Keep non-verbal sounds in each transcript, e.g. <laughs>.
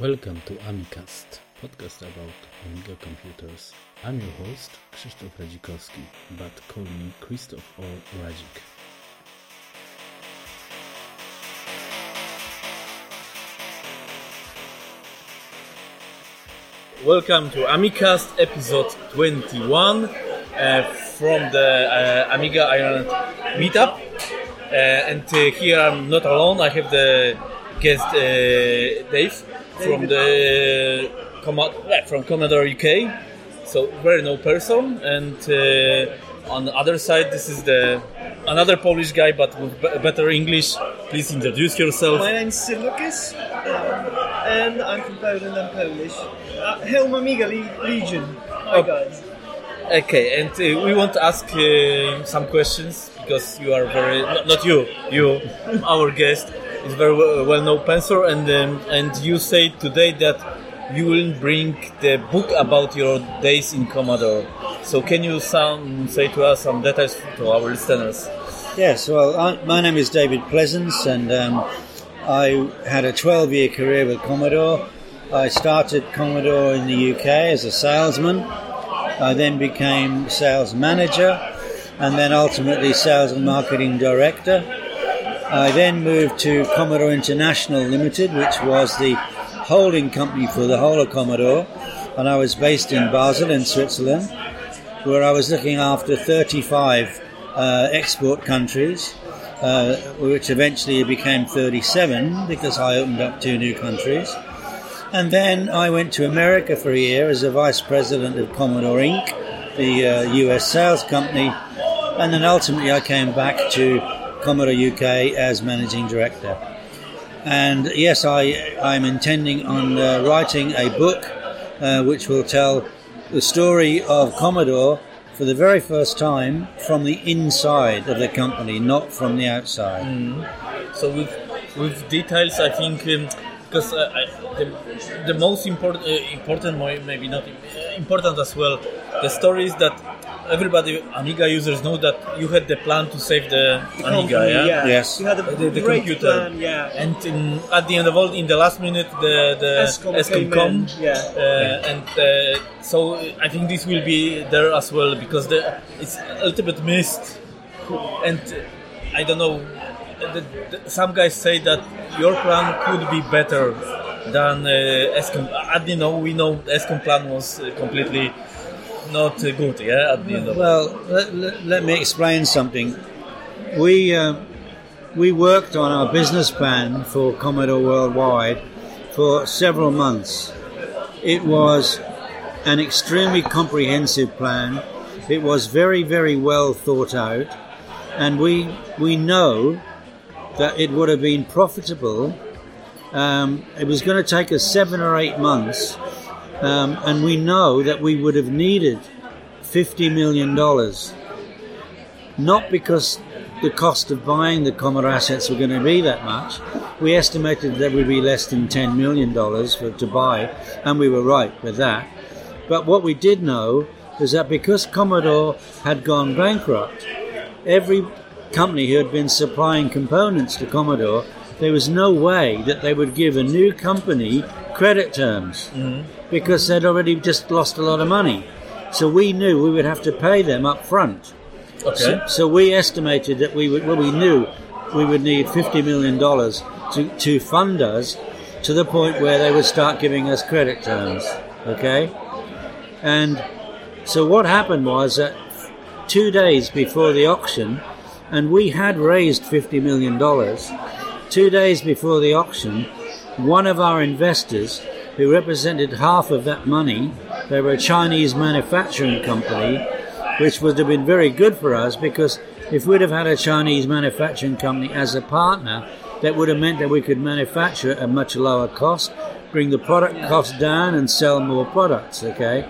Welcome to Amicast, podcast about Amiga computers. I'm your host, Krzysztof Radzikowski, but call me Krzysztof or Radzik. Welcome to Amicast episode 21 uh, from the uh, Amiga Ireland meetup. Uh, and uh, here I'm not alone, I have the guest uh, Dave from the from Commodore UK. So very no person, and uh, on the other side, this is the another Polish guy, but with be- better English. Please introduce yourself. My name's Sid Lucas, um, and I'm from Poland. I'm Polish. Uh, Helm Amiga Le- Legion. Hi Oh. guys. Okay, and uh, we want to ask uh, some questions because you are very not, not you, you, our guest is very well- well-known pencil, and um, and you say today that you will bring the book about your days in Commodore. So can you some say to us some details to our listeners? Yes, well, I, my name is David Pleasance, and um, I had a 12 year career with Commodore. I started Commodore in the UK as a salesman. I then became sales manager and then ultimately sales and marketing director. I then moved to Commodore International Limited, which was the holding company for the whole of Commodore, and I was based in Basel in Switzerland where I was looking after 35 uh, export countries, uh, which eventually became 37 because I opened up two new countries. And then I went to America for a year as a vice president of Commodore Inc., the uh, US sales company, and then ultimately I came back to Commodore UK as managing director. And yes, I, I'm intending on uh, writing a book uh, which will tell the story of Commodore for the very first time from the inside of the company, not from the outside. So with with details, I think um, because uh, the, the most important uh, important maybe not uh, important as well. The story is that everybody Amiga users know that you had the plan to save the Amiga, Company, yeah. Yes. You had a The, the great computer, plan, yeah. and in, at the end of all, in the last minute, the the Escom Escom came come, in, yeah. uh, and uh, so I think this will be there as well because the, it's a little bit missed, and uh, I don't know. The, the, some guys say that your plan could be better than uh, Escom. don't know we know Escom plan was uh, completely not good. Yeah, at the end of Well, let, let, let me explain something. We uh, we worked on our business plan for Commodore Worldwide for several months. It was an extremely comprehensive plan. It was very, very well thought out, and we we know that it would have been profitable. Um, it was going to take us seven or eight months, um, and we know that we would have needed fifty million dollars. Not because the cost of buying the Commodore assets were going to be that much. We estimated that would be less than ten million dollars for to buy, and we were right with that. But what we did know was that because Commodore had gone bankrupt, every company who had been supplying components to Commodore, there was no way that they would give a new company credit terms because they'd already just lost a lot of money. So we knew we would have to pay them up front. okay. So, so we estimated that we would, well, we knew we would need $50 million to, to fund us to the point where they would start giving us credit terms. Okay? And so what happened was that two days before the auction, and we had raised $50 million, two days before the auction, one of our investors, who represented half of that money, they were a Chinese manufacturing company, which would have been very good for us because if we'd have had a Chinese manufacturing company as a partner, that would have meant that we could manufacture at a much lower cost, bring the product cost down, and sell more products. Okay,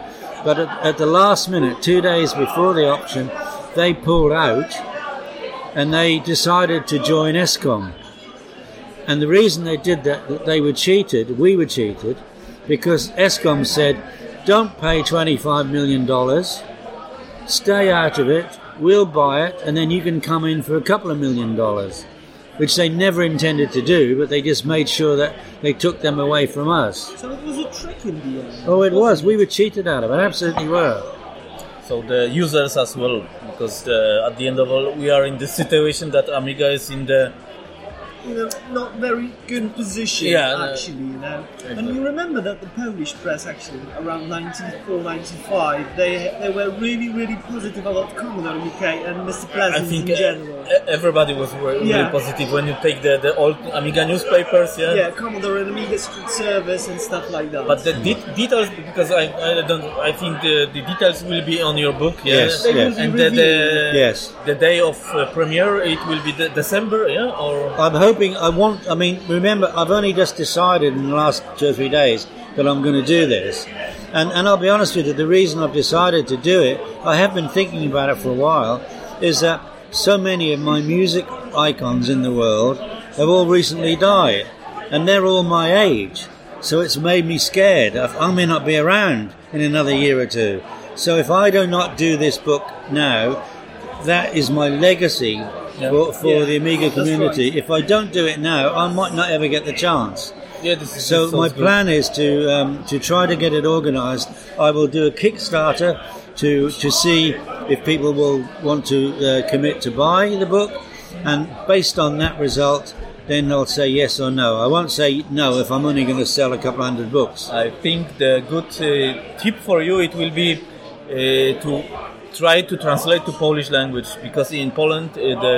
but at, at the last minute, two days before the auction, they pulled out and they decided to join ESCOM. And the reason they did that, that they were cheated, we were cheated, because ESCOM said, don't pay $25 million, stay out of it, we'll buy it, and then you can come in for a couple of million dollars. which they never intended to do, but they just made sure that they took them away from us. So it was a trick in the end. Oh, it was. We were cheated out of it. Absolutely were. So the users as well, because uh, at the end of all, we are in the situation that Amiga is in the in a not very good position, Yeah, no. actually, you know. And you remember that the Polish press, actually, around 94, 95, they they were really, really positive about Commodore UK and Mr. I think in uh, general. e- everybody was really Yeah. positive when you take the, the old Amiga newspapers, yeah. yeah, Commodore and Amiga Secret Service and stuff like that. But the de- details, because I, I don't, I think the, the details will be on your book, yeah. Yes, They yes. will be And the, the Yes. the day of uh, premiere, it will be the December, yeah, or I'm hoping. I want. I mean, remember, I've only just decided in the last two or three days that I'm going to do this, and and I'll be honest with you. The reason I've decided to do it, I have been thinking about it for a while, is that so many of my music icons in the world have all recently died, and they're all my age. So it's made me scared. I may not be around in another year or two. So if I do not do this book now, that is my legacy for, for Yeah, the Amiga community. right. If I don't do it now, I might not ever get the chance. yeah, this is So this my good. plan is to um, to try to get it organised. I will do a Kickstarter to to see if people will want to uh, commit to buy the book, and based on that result, then I'll say yes or no. I won't say no if I'm only going to sell a couple hundred books. I think the good uh, tip for you it will be uh, to try to translate to Polish language because in Poland uh, the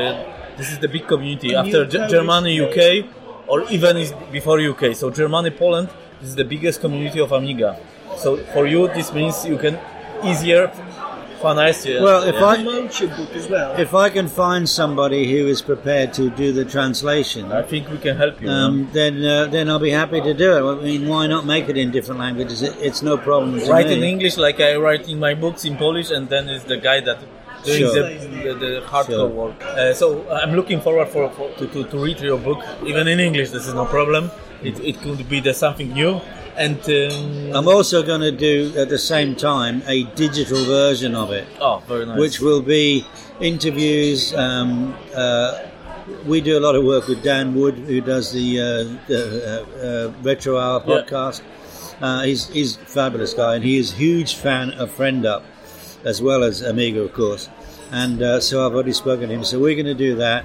this is the big community after Polish Germany. UK, or even before UK. So Germany, Poland this is the biggest community of Amiga. So for you this means you can easier finance. Well, if yeah. I promote your book as well. if I can find somebody who is prepared to do the translation, I think we can help you. um, then uh, then I'll be happy to do it. I mean, why not make it in different languages? It, it's no problem to write me. in English like I write in my books in Polish, and then is the guy that doing Sure. the, the, the hardcore Sure. work. Uh, so I'm looking forward for, for to, to, to read your book, even in English. This is no problem. It, it could be the something new, and um, I'm also going to do at the same time a digital version of it, oh, very nice. which will be interviews. Um, uh, we do a lot of work with Dan Wood, who does the, uh, the uh, uh, Retro Hour Yeah. podcast. Uh, he's he's a fabulous guy, and he is a huge fan of Friend Up, as well as Amiga, of course. And uh, so I've already spoken to him. So we're going to do that.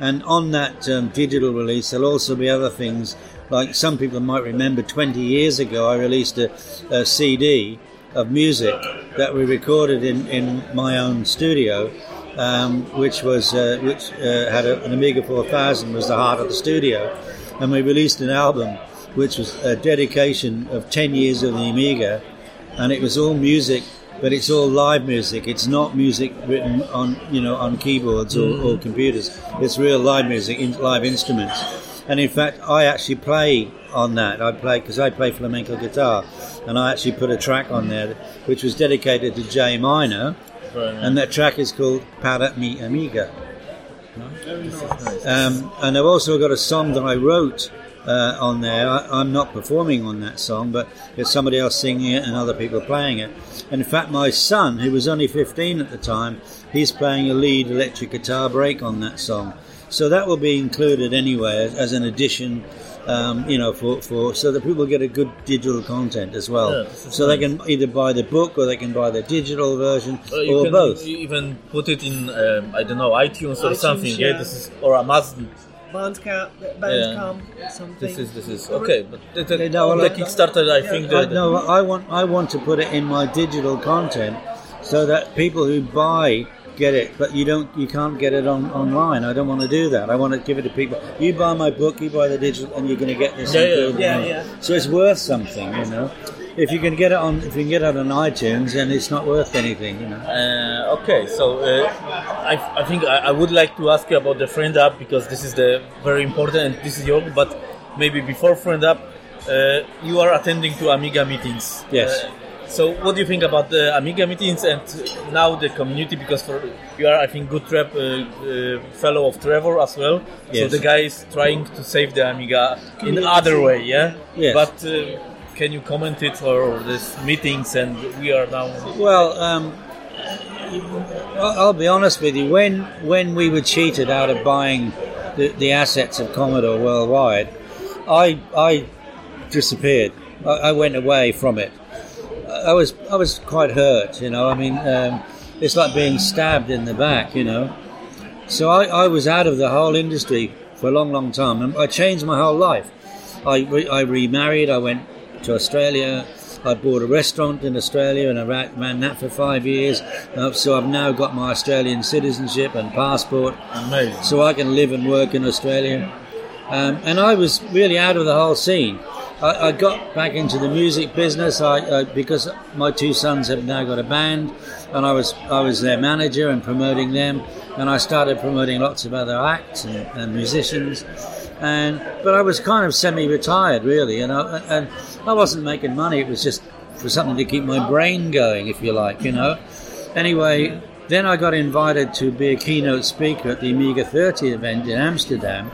And on that um, digital release, there'll also be other things. Like some people might remember, 20 years ago, I released a, a CD of music that we recorded in, in my own studio, um, which was uh, which uh, had a, an Amiga 4000 was the heart of the studio, and we released an album which was a dedication of 10 years of the Amiga, and it was all music but it's all live music. It's not music written on you know on keyboards or, or computers. It's real live music, in, live instruments. And in fact, I actually play on that. I play because I play flamenco guitar, and I actually put a track on there which was dedicated to Jay Miner, and that track is called Para Mi Amiga. Um, and I've also got a song that I wrote uh, on there. I, I'm not performing on that song, but there's somebody else singing it and other people playing it. And in fact, my son, who was only 15 at the time, he's playing a lead electric guitar break on that song. So that will be included anyway as, as an addition, um, you know, for, for so that people get a good digital content as well. Yeah, this is so they can either buy the book or they can buy the digital version Uh, you or can both. even put it in um, I don't know iTunes or iTunes, something. Yeah. yeah. this is or Amazon. Bandcamp, Bandcamp, something. This is this is okay, but the, the, They know, the like- Kickstarter, I think I, that no, I want I want to put it in my digital content so that people who buy get it, but you don't you can't get it on online. I don't want to do that. I want to give it to people. You buy my book, you buy the digital, and you're going to get this. Yeah, yeah, included yeah, yeah. So it's worth something, you know. If you can get it on, if you can get it on iTunes, then it's not worth anything, you know. Uh, okay, so uh, I, I think I, I would like to ask you about the Friend Up because this is the very important and this is your. But maybe before Friend Up, uh, you are attending to Amiga meetings. Yes. Uh, so what do you think about the Amiga meetings and now the community? Because for you are, I think, good trap, uh, uh, fellow of Trevor as well. Yes. So the guy is trying to save the Amiga in other way, yeah. Yes. But uh, can you comment it or these meetings and we are now? Well, um, I'll I'll be honest with you. When when we were cheated out of buying the, the assets of Commodore worldwide, I I disappeared. I, I went away from it. I was I was quite hurt, you know. I mean, um, it's like being stabbed in the back, you know. So I, I was out of the whole industry for a long, long time, and I changed my whole life. I, re- I remarried. I went to Australia. I bought a restaurant in Australia, and I ran that for five years. Uh, so I've now got my Australian citizenship and passport, Amazing. so I can live and work in Australia. Um, and I was really out of the whole scene. I, I got back into the music business I, I, because my two sons have now got a band, and I was I was their manager and promoting them, and I started promoting lots of other acts and, and musicians. And but I was kind of semi-retired really, and I, and I wasn't making money. It was just for something to keep my brain going, if you like, you know. Anyway, then I got invited to be a keynote speaker at the Amiga 30 event in Amsterdam,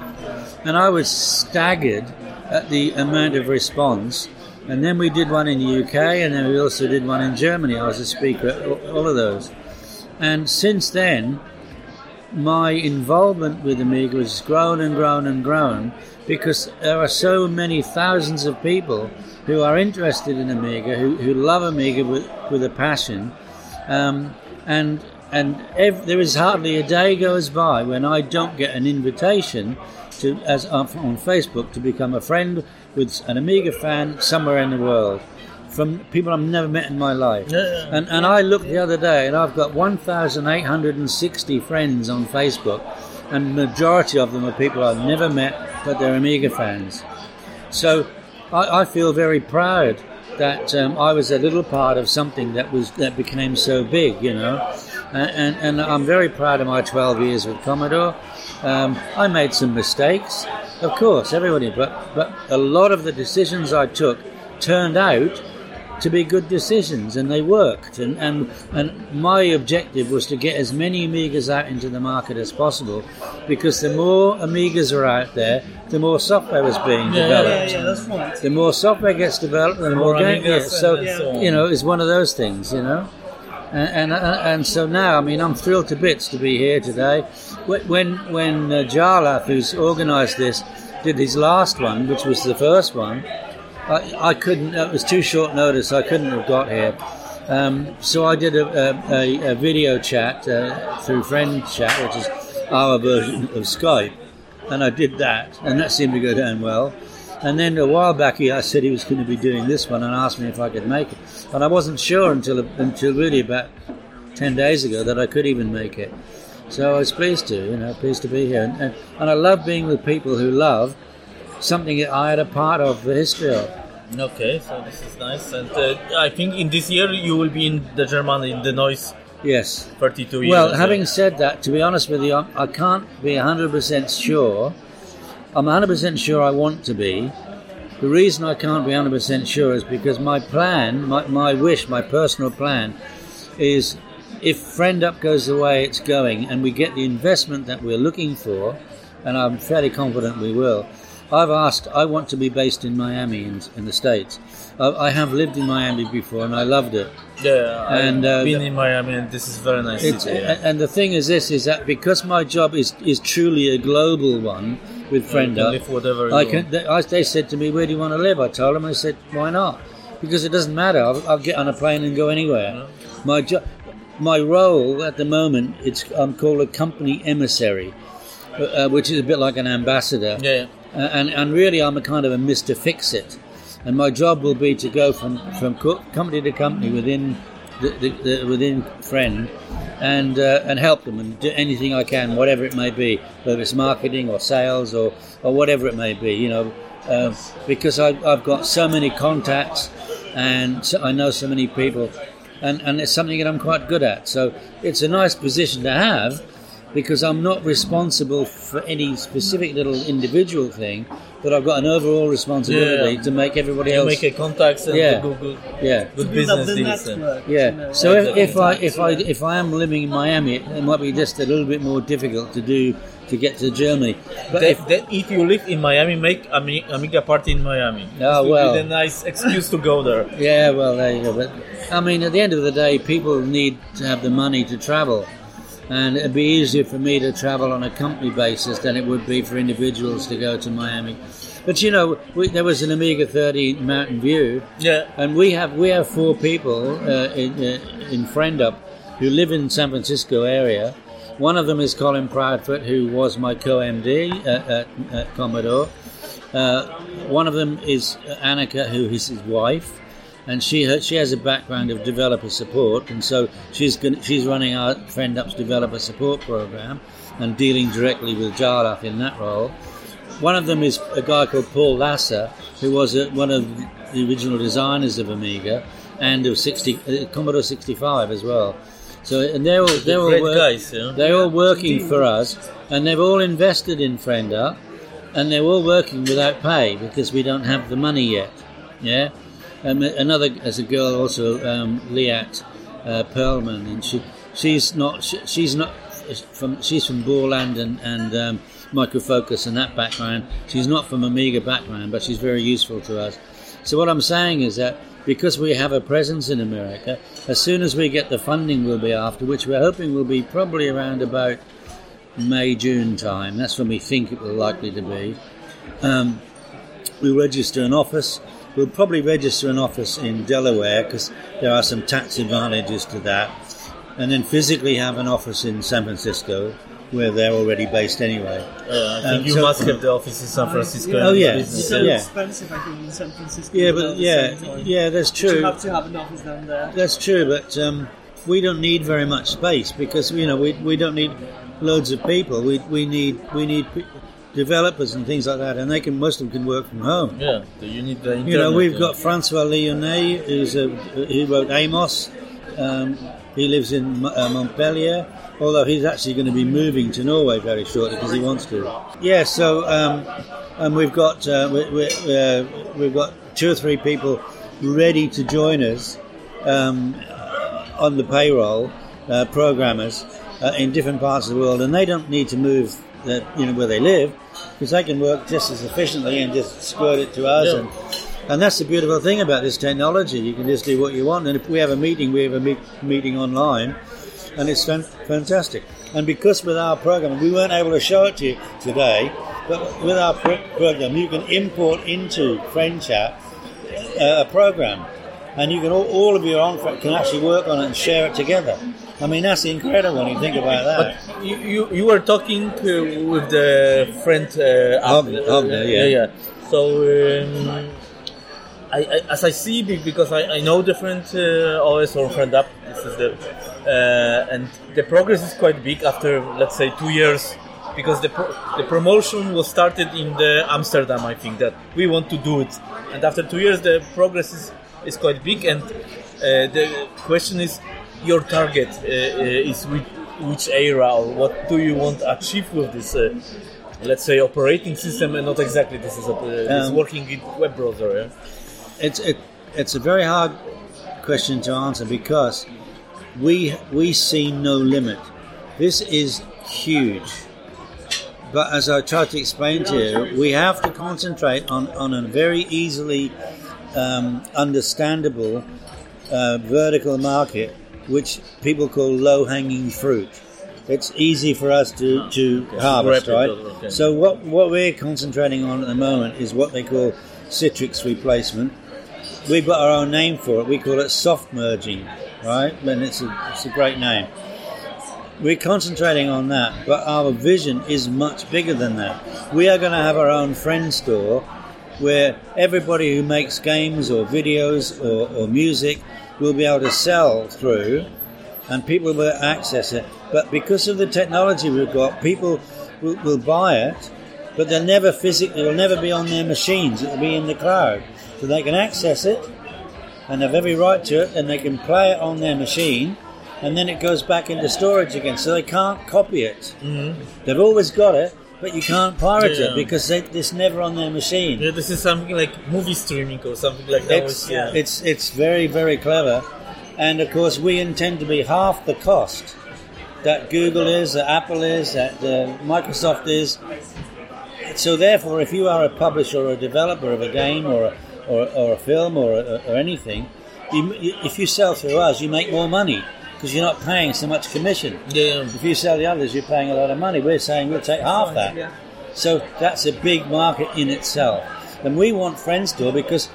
and I was staggered at the amount of response. And then we did one in the UK, and then we also did one in Germany. I was a speaker at all of those. And since then, my involvement with Amiga has grown and grown and grown because there are so many thousands of people who are interested in Amiga, who, who love Amiga with, with a passion. Um, and and ev- there is hardly a day goes by when I don't get an invitation to, as on on Facebook, to become a friend with an Amiga fan somewhere in the world, from people I've never met in my life. Yeah. And and I looked the other day, and I've got 1,860 friends on Facebook, and majority of them are people I've never met, but they're Amiga fans. So I, I feel very proud that um, I was a little part of something that was that became so big, you know. And, and, and I'm very proud of my 12 years with Commodore. Um, I made some mistakes, of course, everybody, but but a lot of the decisions I took turned out to be good decisions and they worked and, and and my objective was to get as many amigas out into the market as possible because the more amigas are out there the more software was being Yeah, Yeah, developed yeah, that's right. the more software gets developed the, more, more game Amigas yeah, so on. you know it's one of those things you know and, and and so now I mean I'm thrilled to bits to be here today when when uh, Jarlath who's organized this did his last one which was the first one I, I couldn't. It was too short notice. I couldn't have got here. Um, so I did a, a, a, a video chat uh, through Friend Chat, which is our version of Skype, and I did that, and that seemed to go down well. And then a while back, he I said he was going to be doing this one, and asked me if I could make it, and I wasn't sure until until really about ten days ago that I could even make it. So I was pleased to, you know, pleased to be here, and, and, and I love being with people who love something that I had a part of the history of. Okay, so this is nice. And uh, I think in this year you will be in the German in the Neuss Yes. 32 years. Well, having said that, to be honest with you, I I can't be 100% sure. I'm 100% sure I want to be. The reason I can't be 100% sure is because my plan, my, my wish, my personal plan is if Friend Up goes the way it's going and we get the investment that we're looking for, and I'm fairly confident we will, I've asked, I want to be based in Miami in, in the States. I, I have lived in Miami before and I loved it. yeah, and, I've uh, been in Miami and this is very nice city. yeah. And the thing is this, is that because my job is, is truly a global one with Friend Up, whatever I can, they, I, they said to me, where do you want to live? I told them, I said, why not? Because it doesn't matter. I'll, I'll get on a plane and go anywhere. My job, my role at the moment, it's I'm called a company emissary, uh, uh, which is a bit like an ambassador. yeah. Uh, and, and really I'm a kind of a Mr. Fix-It. And my job will be to go from, from co- company to company within the, the, the, within Friend and uh, and help them and do anything I can, whatever it may be, whether it's marketing or sales or, or whatever it may be, you know, uh, because I, I've got so many contacts and so I know so many people and, and it's something that I'm quite good at. So it's a nice position to have because I'm not responsible for any specific little individual thing, but I've got an overall responsibility Yeah. to make everybody You else. make a contacts and Yeah. do good, yeah, good Build business deals. and- network. you yeah. know, So if, if I if I if I am living in Miami, it might be just a little bit more difficult to do to get to Germany. But That- if that if you live in Miami, make Ami- Amiga party in Miami. Oh, This would well. be the nice excuse to go there. <laughs> yeah, well there you go. But I mean, at the end of the day, people need to have the money to travel, and it'd be easier for me to travel on a company basis than it would be for individuals to go to Miami. But you know, we, there was an Amiga 30 Mountain View, Yeah. and we have we have four people uh, in uh, in FriendUp who live in San Francisco area. One of them is Colin Proudfoot, who was my co-MD at, at, at Commodore. Uh, one of them is Annika, who is his wife, and she she has a background of developer support, and so she's gon- she's running our FriendUp's developer support program and dealing directly with Jarlath in that role. One of them is a guy called Paul Lassa, who was a, one of the original designers of Amiga and of 60, uh, Commodore 65 as well. So, and they're all they're all work- guys, yeah. they're all working for us, and they've all invested in FriendUp, and they're all working without pay because we don't have the money yet. Yeah, um, another as a girl also um, Liat uh, Perlman, and she she's not she, she's not from she's from Borland and and um, Microfocus and that background. She's not from Amiga background, but she's very useful to us. So what I'm saying is that because we have a presence in America, as soon as we get the funding we'll be after, which we're hoping will be probably around about May June time. That's when we think it will likely to be. Um, we'll register an office. We'll probably register an office in Delaware because there are some tax advantages to that, and then physically have an office in San Francisco where they're already based anyway. Uh, I think Um, you so- must have the office in San Francisco. Oh, and yeah. It's so Yeah. expensive, I think, in San Francisco. Yeah, but at yeah, same time. yeah, that's You true. have to have an office down there. That's true, but um, we don't need very much space because you know we, we don't need loads of people. We, we need we need developers and things like that, and they can most of them can work from home. Yeah, so you need the internet. You know, we've yeah. got Francois Lionet, who's a, who wrote Amos. Um, he lives in uh, Montpellier, although he's actually going to be moving to Norway very shortly because he wants to. Yeah, so um, and we've got uh, we, we, uh, we've got two or three people ready to join us um, on the payroll, uh, programmers uh, in different parts of the world, and they don't need to move, uh, you know, where they live because they can work just as efficiently and just squirt it to us Yeah. and and that's the beautiful thing about this technology. You can just do what you want. And if we have a meeting, we have a meet, meeting online, and it's fan- fantastic. And because with our program, we weren't able to show it to you today, but with our pro- program, you can import into FriendChat uh, a program, and you can all, all of your on can actually work on it and share it together. I mean, that's incredible when you think about that. But you, you, you were talking uh, with the friend uh, Ab- Hogner, yeah. yeah. So um, I, I, as I see, because I, I know different uh, OS or Friend Up, this is the uh, and the progress is quite big after let's say two years. Because the, pro- the promotion was started in the Amsterdam, I think that we want to do it, and after two years the progress is, is quite big. And uh, the question is, your target uh, uh, is which, which era or what do you want to achieve with this uh, let's say operating system and not exactly this is, a, uh, this Um, working in web browser yeah? It's it, it's a very hard question to answer because we we see no limit. This is huge. But as I tried to explain to you, we have to concentrate on, on a very easily um, understandable uh, vertical market, which people call low hanging fruit. It's easy for us to, to harvest, right? okay. So what, what we're concentrating on at the moment is what they call Citrix replacement. We've got our own name for it. We call it soft merging, right? And it's a, it's a great name. We're concentrating on that, but our vision is much bigger than that. We are going to have our own friend store where everybody who makes games or videos or, or music will be able to sell through and people will access it. But because of the technology we've got, people will, will buy it, but they'll never physically, it'll never be on their machines, it'll be in the cloud. So they can access it and have every right to it, and they can play it on their machine, and then it goes back into storage again. So they can't copy it. Mm-hmm. They've always got it, but you can't pirate Yeah. it because they, it's never on their machine. yeah this is something like movie streaming or something like that It's, yeah it's it's very very clever, and of course we intend to be half the cost that Google is, that Apple is, that uh, Microsoft is. So therefore, if you are a publisher or a developer of a game or a, or, or a film or, or anything, you, if you sell through us, you make more money because you're not paying so much commission. Yeah, If you sell the others, you're paying a lot of money. We're saying we'll take half that. Yeah. So that's a big market in itself. And we want Friends Friendstore because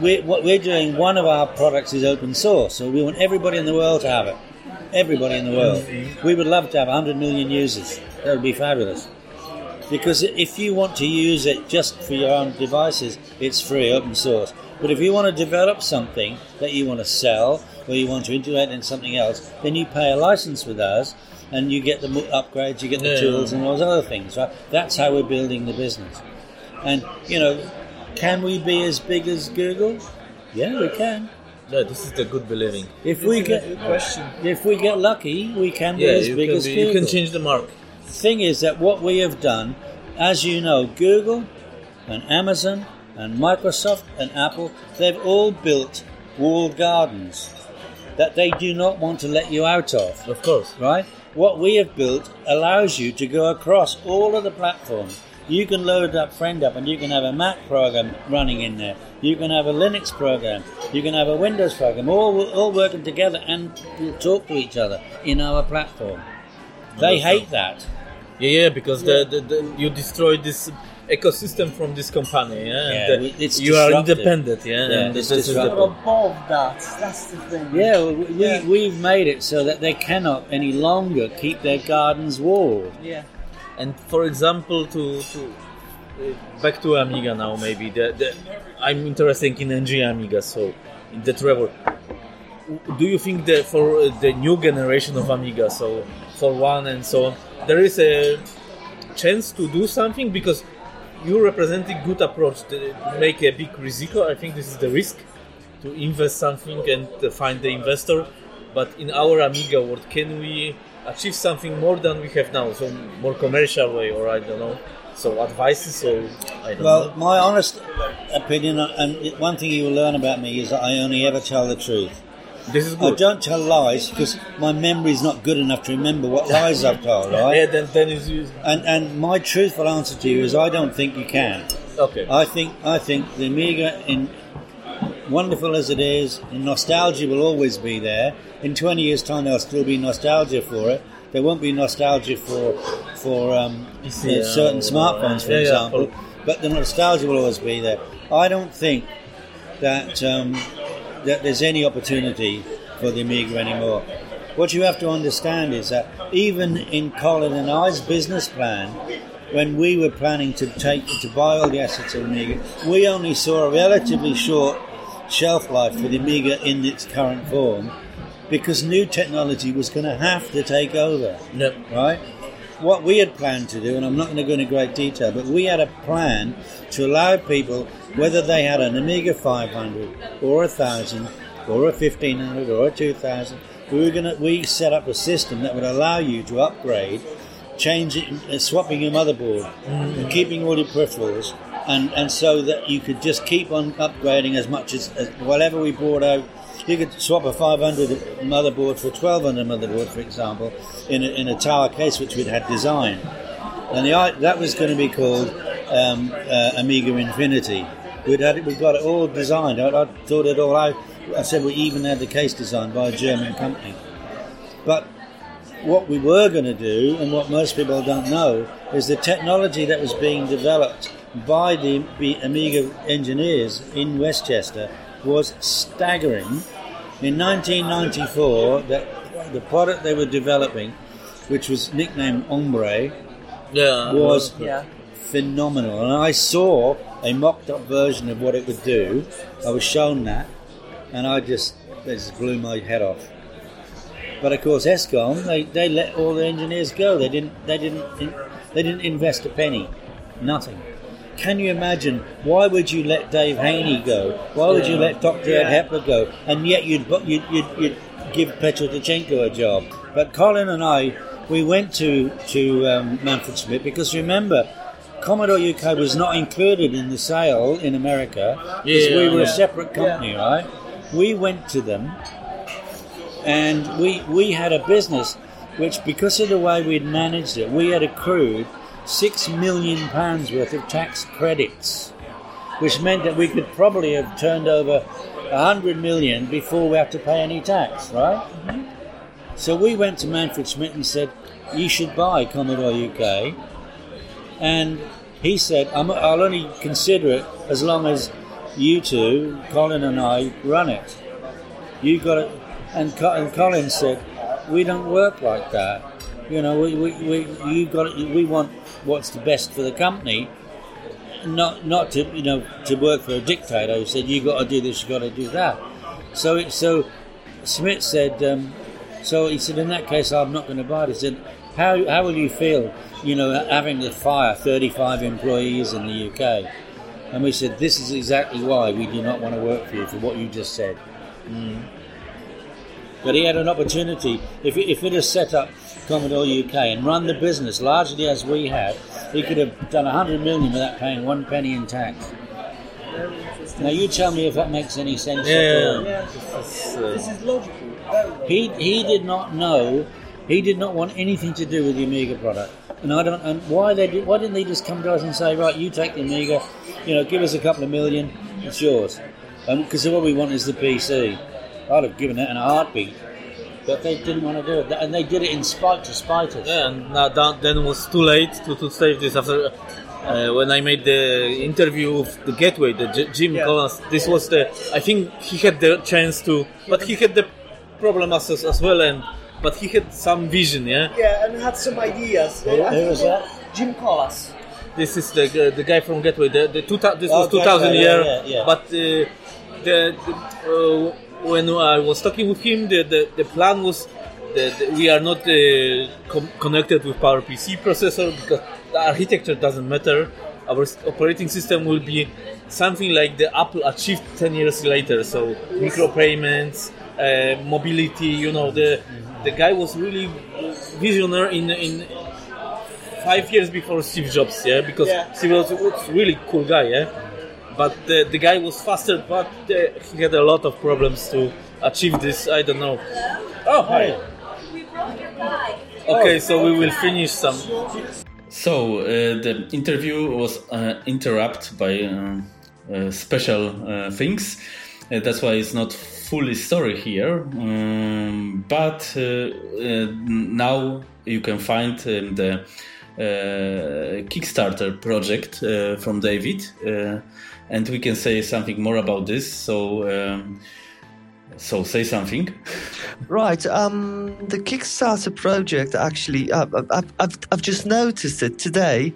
we're, what we're doing, one of our products is open source. So we want everybody in the world to have it. Everybody in the world. Mm-hmm. We would love to have 100 million users. That would be fabulous. Because if you want to use it just for your own devices, it's free, open source. But if you want to develop something that you want to sell or you want to integrate in something else, then you pay a license with us and you get the upgrades, you get the Yeah. tools and all those other things. Right? That's how we're building the business. And, you know, can we be as big as Google? Yeah, we can. yeah, this is the good believing. If we This is a get question. if we get lucky, we can be as big can, as be, Google you can change the mark. Thing is that what we have done, as you know, Google and Amazon and Microsoft and Apple, they've all built walled gardens that they do not want to let you out of, Of course. right? What we have built allows you to go across all of the platforms. You can load that friend up and you can have a Mac program running in there. You can have a Linux program. You can have a Windows program, all, all working together and talk to each other in our platform. They hate that. Yeah, yeah, because The, the, the you destroyed this ecosystem from this company. Yeah, Yeah, and, uh, we- it's you are independent. Yeah, Yeah, and it's this disruptive. But above that, that's the thing. Yeah, we, we, Yeah. we've made it so that they cannot any longer keep their gardens walled. Yeah. And for example, to to uh, back to Amiga now, maybe the, the I'm interested in NG Amiga, so in the Trevor. Do you think that for uh, the new generation of Amiga, so for one and so on, there is a chance to do something because you represent a good approach to make a big risiko. I think this is the risk to invest something and to find the investor. But in our Amiga world, can we achieve something more than we have now? So more commercial way, or I don't know. So advices, or I don't Well, know. my honest opinion, and one thing you will learn about me is that I only ever tell the truth. This is I don't tell lies because my memory is not good enough to remember what lies I've told, right? <laughs> Yeah, then then is you. And and my truthful answer to you is I don't think you can. Okay. I think I think the Amiga, in wonderful as it is, nostalgia will always be there. In 20 years' time, there'll still be nostalgia for it. There won't be nostalgia for for um, uh, certain uh, smartphones, for yeah, yeah, example. for- but the nostalgia will always be there. I don't think that um, that there's any opportunity for the Amiga anymore. What you have to understand is that even in Colin and I's business plan, when we were planning to take to buy all the assets of Amiga, we only saw a relatively short shelf life for the Amiga in its current form because new technology was going to have to take over Yep. right? What we had planned to do, and I'm not going to go into great detail, but we had a plan to allow people, whether they had an Amiga 500 or a 1000 or a 1500 or a 2000, we were going to we set up a system that would allow you to upgrade, change it, uh, swapping your motherboard, and keeping all your peripherals, and and so that you could just keep on upgrading as much as, as whatever we brought out. You could swap a 500 motherboard for a 1200 motherboard, for example, in a, in a tower case which we'd had designed. And the, that was going to be called um, uh, Amiga Infinity. We'd had it, we got it all designed. I, I thought it all out. I said we even had the case designed by a German company. But what we were going to do, and what most people don't know, is the technology that was being developed by the, the Amiga engineers in Westchester was staggering. In 1994, that the product they were developing, which was nicknamed Hombre, Yeah. was Yeah. phenomenal. And I saw a mocked up version of what it would do. I was shown that, and I just, it just blew my head off. But of course, ESCOM, they, they let all the engineers go. They didn't, they didn't, they didn't invest a penny, nothing. Can you imagine? Why would you let Dave Haynie go? Why would you let Dr. Ed Yeah. Hepler go? And yet you'd, you'd, you'd, you'd give a job. But Colin and I, we went to, to um, Manfred Schmitt because remember, Commodore UK was not included in the sale in America because Yeah, we were a separate company, right? We went to them and we we had a business which, because of the way we'd managed it, we had accrued six million pounds worth of tax credits, which meant that we could probably have turned over a hundred million before we had to pay any tax, right? So we went to Manfred Schmitt and said, "You should buy Commodore UK," and he said, i will only consider it as long as you two, Colin and I, run it. You got it." And, and Colin said, "We don't work like that. You know, we, we, we you got it, we want what's the best for the company." Not, not to you know to work for a dictator who said you got to do this, you got to do that. So it, so Schmitt said, um, so he said, in that case, I'm not going to buy it. He said, how, how will you feel, you know, having to fire 35 employees in the UK? And we said, this is exactly why we do not want to work for you, for what you just said. Mm. But he had an opportunity. If, if it had set up Commodore UK and run the business largely as we have, he could have done 100 million without paying one penny in tax. Now you tell me if that makes any sense. Yeah, yeah, yeah. This, is, uh, this is logical. He he did not know. He did not want anything to do with the Amiga product, and I don't. And why they did, why didn't they just come to us and say, right, you take the Amiga, you know, give us a couple of million, it's yours, because um, what we want is the PC. I'd have given that in a heartbeat, but they didn't want to do it, and they did it in spite to spite us. Yeah, and now that, then it was too late to, to save this after uh, when I made the interview of the Gateway, the J- Jim yeah. Collas, this was the. I think he had the chance to, but he had the problem as, as well, and but he had some vision, yeah. Yeah, and had some ideas. Who, who was that? Jim Collas. This is the uh, the guy from Gateway. The, the two, this oh, was 2000 year, yeah, yeah. but uh, the, the uh, when I was talking with him, the the, the plan was that we are not uh, com- connected with PowerPC processor because the architecture doesn't matter. Our operating system will be something like the Apple achieved 10 years later. So micropayments, uh, mobility. You know, the the guy was really visionary in in five years before Steve Jobs. Yeah, because yeah. Steve Jobs was a really cool guy. Yeah, but the, the guy was faster, but uh, he had a lot of problems to achieve this. I don't know. Oh, hi. We brought your bag. Okay, so we will finish some. So uh, the interview was uh, interrupted by uh, uh special uh, things. Uh, that's why it's not fully story here. Um, but now you can find um, the Kickstarter project from David, and we can say something more about this. So. Um, so say something. <laughs> Right. Um, the Kickstarter project actually, uh, I've, I've, I've just noticed it today,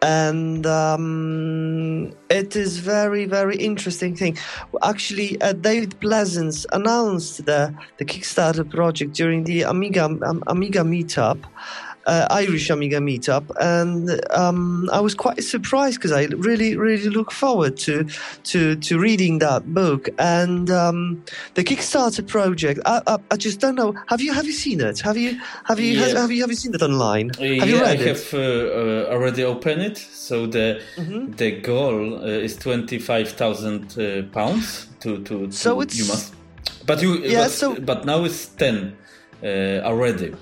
and um, it is very very interesting thing. Actually, uh, David Pleasance announced the the Kickstarter project during the Amiga um, Amiga meetup uh, Irish Amiga meetup, and um, I was quite surprised because I really, really look forward to to to reading that book and um, the Kickstarter project. I, I, I, just don't know. Have you have you seen it? Have you have you yeah. have you have you seen it online? Have yeah, you read I it? have uh, uh, already opened it. So the mm-hmm. the goal uh, is twenty five thousand uh, pounds to, to, to so it's you must. But you yeah, but, so, but now it's ten uh, already.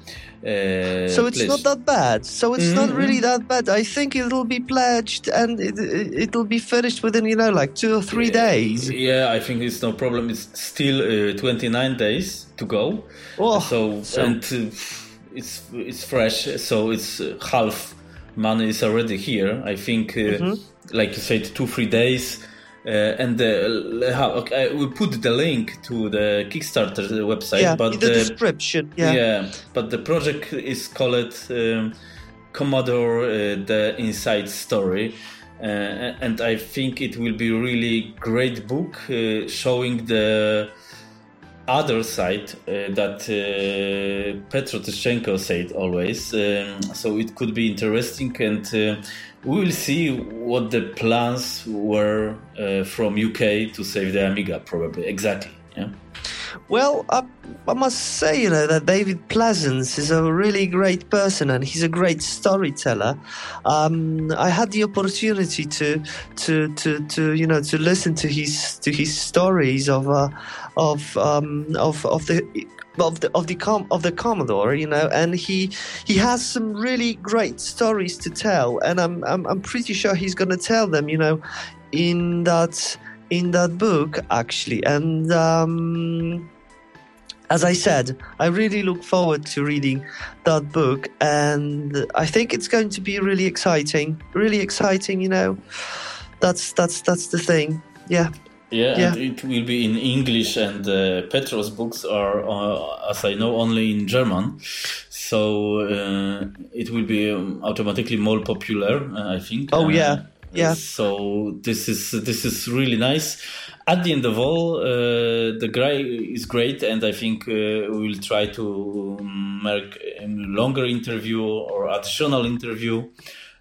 Uh, so it's not that bad. So it's mm-hmm. not really that bad. I think it'll be pledged and it, will be finished within you know like two or three yeah, days. Yeah, I think it's no problem. It's still uh, 29 days to go. Oh, so, so and uh, it's it's fresh. So it's uh, half money is already here. I think, uh, mm-hmm. like you said, two three days uh, and the, how, okay, we put the link to the Kickstarter website. Yeah, but in the, the, description. Yeah. yeah, but the project is called um, Commodore: uh, The Inside Story. Uh, and I think it will be really great book uh, showing the other side uh, that uh, Petro Tyschtschenko said always. Um, so it could be interesting and we will see what the plans were uh, from UK to save the Amiga, probably exactly. Yeah. Well, I, I, must say, you know, that David Pleasance is a really great person and he's a great storyteller. Um, I had the opportunity to, to, to, to, you know, to listen to his to his stories of, uh, of, um, of, of the of the of the com- of the Commodore, you know, and he he has some really great stories to tell, and I'm I'm, I'm pretty sure he's going to tell them, you know, in that in that book actually, and. Um, as I said, I really look forward to reading that book, and I think it's going to be really exciting. Really exciting, you know. That's that's that's the thing. Yeah. Yeah, Yeah. and it will be in English, and uh, Petros books are, uh, as I know, only in German. So uh, it will be um, automatically more popular, uh, I think. Oh, Uh, yeah. Yeah. So this is this is really nice. At the end of all, uh, the guy is great, and I think uh, we will try to make a longer interview or additional interview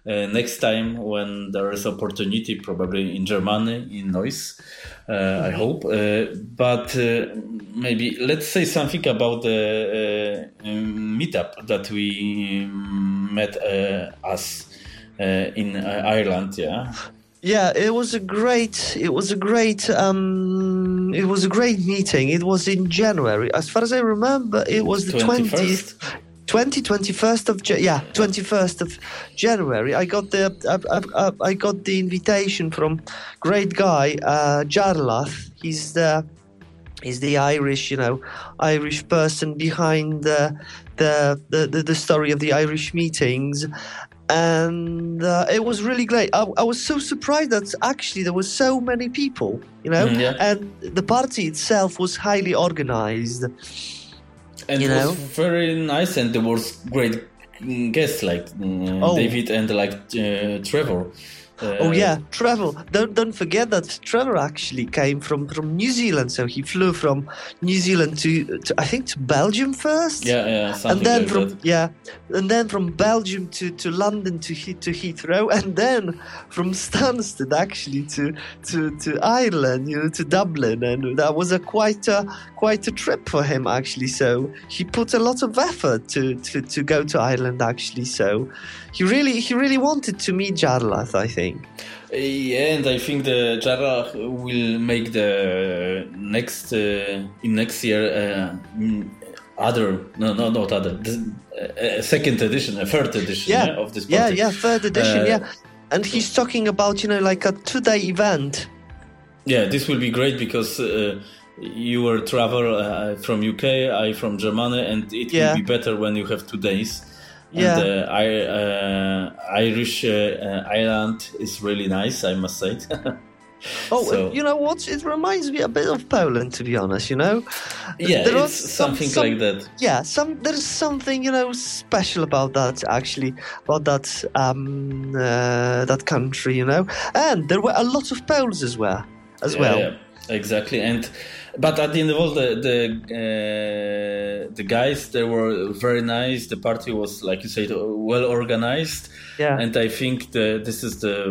uh, next time when there is opportunity, probably in Germany, in Neuss. Uh, I hope. Uh, but uh, maybe let's say something about the uh, um, meetup that we um, met uh, us uh, in uh, Ireland. Yeah. Yeah, it was a great. It was a great. Um, it was a great meeting. It was in January, as far as I remember. It was the 21st? twentieth. 20, 21st of yeah 21st of January I got the I, I, I got the invitation from great guy uh, Jarlath he's the he's the Irish you know Irish person behind the the the, the, story of the Irish meetings and uh, it was really great. I, I was so surprised that actually there were so many people, you know, Mm, yeah. and the party itself was highly organized. And You it was very nice, and there was great guests like mm, Oh. David and like uh, Trevor. Uh, oh yeah, Trevor. Don't don't forget that Trevor actually came from, from New Zealand, so he flew from New Zealand to, to I think to Belgium first. Yeah, yeah, and then from that. yeah, and then from Belgium to, to London to to Heathrow, and then from Stansted actually to, to, to Ireland, you know, to Dublin, and that was a quite a quite a trip for him actually. So he put a lot of effort to, to, to go to Ireland actually. So he really he really wanted to meet Jarlath, I think. Yeah, and I think the Jara will make the next uh, in next year uh, other no no not other the, uh, second edition a third edition Yeah, yeah, of this Yeah, yeah, third edition, Uh, yeah. And he's talking about you know like a two day event. Yeah, this will be great because uh, you were travel uh, from UK, I from Germany, and it Yeah. will be better when you have two days. Yeah. And uh, I, uh, Irish uh, Ireland is really nice, I must say. <laughs> Oh, So- you know what? It reminds me a bit of Poland, to be honest. You know, yeah, There it's was some- something some- like that. yeah, some there's something you know special about that actually about that um uh, that country, you know. And there were a lot of Poles as well, as Yeah, well. yeah, exactly. And but at the end of all, the the uh, the guys they were very nice. The party was, like you said, well organized. Yeah. and I think the, this is the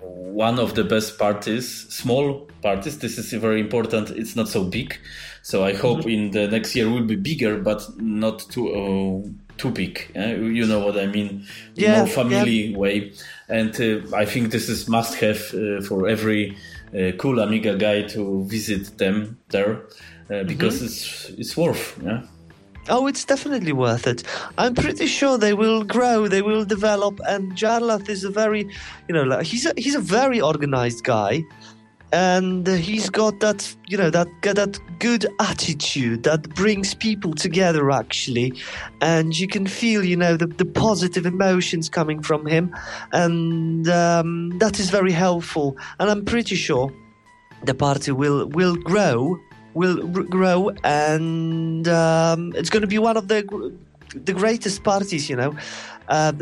one of the best parties, small parties. This is very important. It's not so big, so I hope Mm-hmm. in the next year will be bigger, but not too uh, too big. eh? you know what I mean? Yeah, More family way, and uh, I think this is must have uh, for every cool Amiga guy to visit them there uh, because Mm-hmm. it's it's worth. Yeah. Oh, it's definitely worth it. I'm pretty sure they will grow, they will develop, and Jarlath is a very, you know, like, he's a, he's a very organized guy, and he's got that, you know, that that good attitude that brings people together actually, and you can feel, you know, the, the positive emotions coming from him, and um, that is very helpful. And I'm pretty sure the party will will grow will r- grow. And um, it's going to be one of the the greatest parties you know. Uh,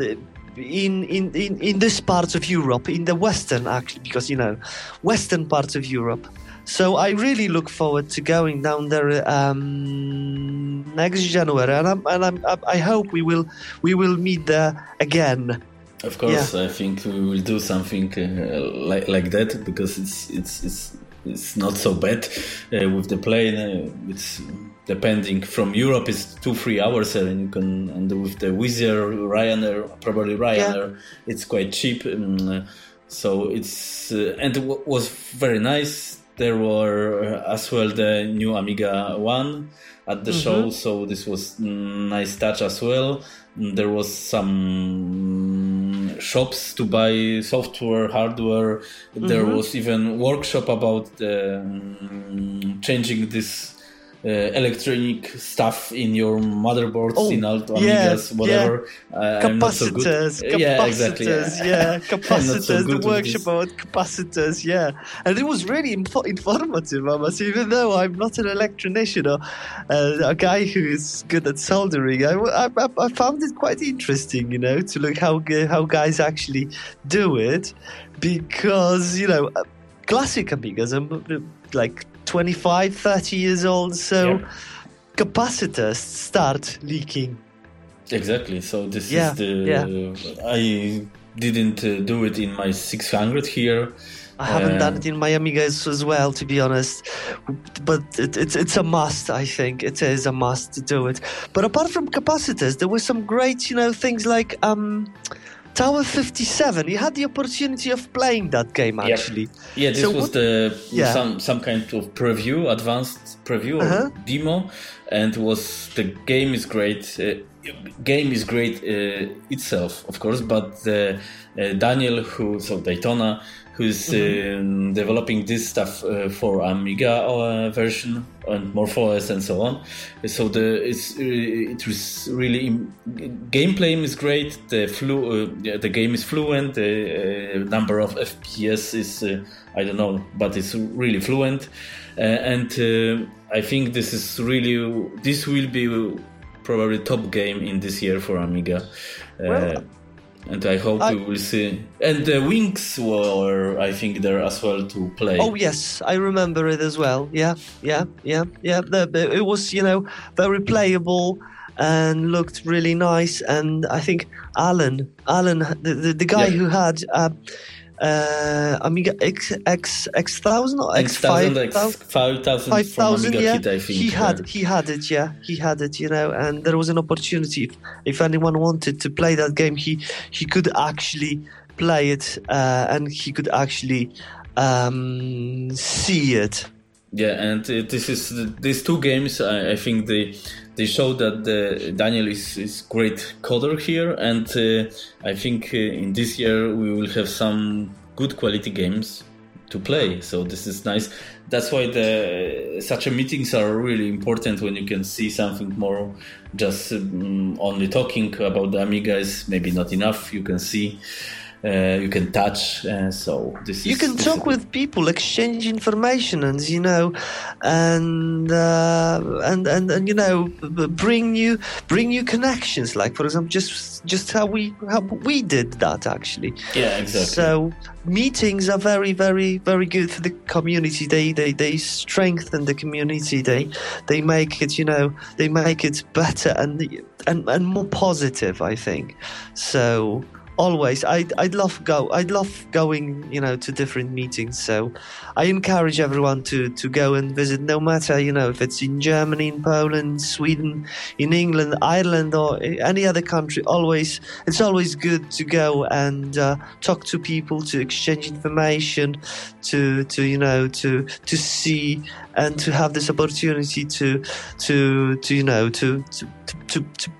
in, in, in, in this part of Europe, in the western actually, because you know, western parts of Europe. So I really look forward to going down there um, next January, and, I'm, and I'm, I hope we will we will meet there again. Of course, I think we will do something uh, like like that because it's it's it's it's not so bad uh, with the plane. Uh, it's depending from Europe, it's two three hours, and you can and with the Wizz Air, Ryanair, probably Ryanair, it's quite cheap. Um, so it's uh, and it wa- was very nice. There were uh, as well the new Amiga One at the show, so this was mm, nice touch as well. Mm, There was some shops to buy software, hardware. There was even workshop about the, mm, changing this uh, electronic stuff in your motherboards, Oh, in alt yeah, Amigas, whatever. Uh, so capacitors, Uh, yeah, exactly. capacitors, yeah, I'm <laughs> so capacitors. the workshop about capacitors, yeah, and it was really info- informative. I must, even though I'm not an electrician or uh, a guy who is good at soldering, I, I, I- found it quite interesting, you know, to look how how guys actually do it, because you know, uh, classic Amigas like 25, 30 years old, so. Yeah. Capacitors start leaking Exactly. So this Yeah, is the. yeah. I didn't uh, do it in my 600 here. I haven't done Uh, it in my Amigas as well, to be honest. But it, it's it's a must. I think it is a must to do it. But apart from capacitors, there were some great, you know, things like um, Tower Fifty Seven. You had the opportunity of playing that game actually. Yeah, this So was what- the Yeah. some some kind of preview, advanced preview or Uh-huh. demo, and was the game is great. Uh, game is great uh, itself, of course, but the, uh, Daniel, who so Daytona, who's Mm-hmm. um, developing this stuff uh, for Amiga uh, version and MorphOS and so on. So the it's uh, it was really gameplay is great. The flu uh, the game is fluent. The uh, number of FPS is uh, I don't know, but it's really fluent. Uh, and uh, I think this is really this will be probably top game in this year for Amiga. Uh, Well, and I hope I- we will see. And the Wings were, I think, there as well to play. Oh yes, I remember it as well. Yeah, yeah, yeah, yeah. It was you know very playable and looked really nice. And I think Alan, Alan, the the, the guy Yeah. who had. Uh, uh, Amiga X X X thousand or X X five thousand, five thousand Five thousand, yeah. Kit, I think. he yeah. had he had it, yeah. He had it, you know, and there was an opportunity. If, if anyone wanted to play that game, he he could actually play it, uh, and he could actually um, see it. Yeah, and uh, this is these two games. I, I think they they show that the Daniel is is great coder here, and uh, I think uh, in this year we will have some good quality games to play. So this is nice. That's why the such a meetings are really important when you can see something more. Just um, only talking about the Amiga is maybe not enough. You can see. Uh, you can touch, uh, so this You is, can talk is- with people, exchange information, and you know, and uh, and and and you know, bring you bring you connections. Like for example, just just how we how we did that actually. yeah, exactly. So meetings are very, very, very good for the community. They, they, they strengthen the community. They, they make it, you know, they make it better and and, and more positive. I think. So always, I'd, I'd love go. I'd love going, you know, to different meetings. So I encourage everyone to to go and visit, no matter you know if it's in Germany, in Poland, Sweden, in England, Ireland, or any other country. Always, it's always good to go and uh, talk to people, to exchange information, to to you know to to see and to have this opportunity to to to you know to to to to,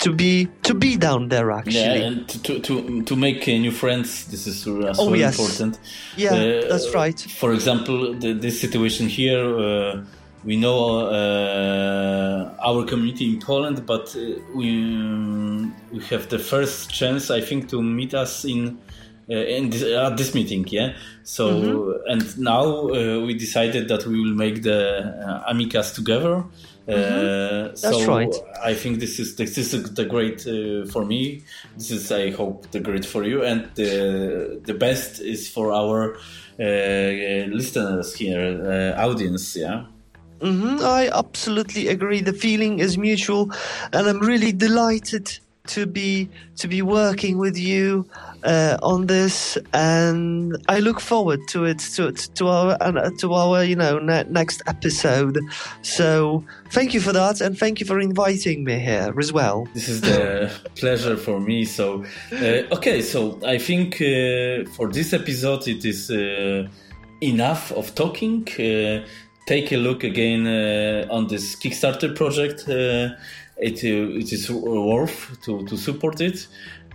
to, be to be down there actually. Yeah, and to to to make uh, new friends. This is as Oh, well yes. important. Yeah, Uh, that's right. For example, the, this situation here, uh, we know uh, our community in Poland, but uh, we um, we have the first chance, I think, to meet us in. Uh, in this, at this meeting, yeah. So Mm-hmm. and now uh, we decided that we will make the uh, Amicast together. Uh, Mm-hmm. That's so right. I think this is this is the great uh, for me. This is I hope the great for you, and the the best is for our uh, listeners here, uh, audience. Yeah. hmm I absolutely agree. The feeling is mutual, and I'm really delighted to be to be working with you uh, on this, and I look forward to it to to our uh, to our you know ne- next episode. So thank you for that, and thank you for inviting me here as well. This is the <laughs> pleasure for me. So, uh, okay, so I think uh, for this episode it is uh, enough of talking. Uh, take a look again uh, on this Kickstarter project. It, uh, it is worth to, to support it.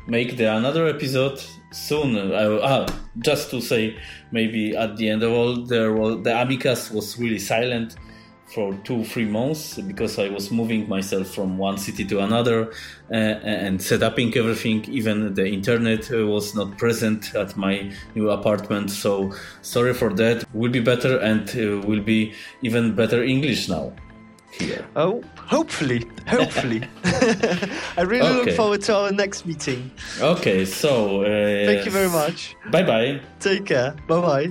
Make the another episode soon. Uh, just to say, maybe at the end of all, there was the Amicast was really silent for two three months because I was moving myself from one city to another uh, and setting up everything. Even the internet was not present at my new apartment. So sorry for that. Will be better and uh, will be even better English now here. Oh, hopefully, hopefully. <laughs> I really Okay. look forward to our next meeting. Okay, so uh, Thank you very much. Bye bye. Take care. Bye bye.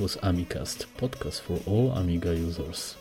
Was Amicast, podcast for all Amiga users.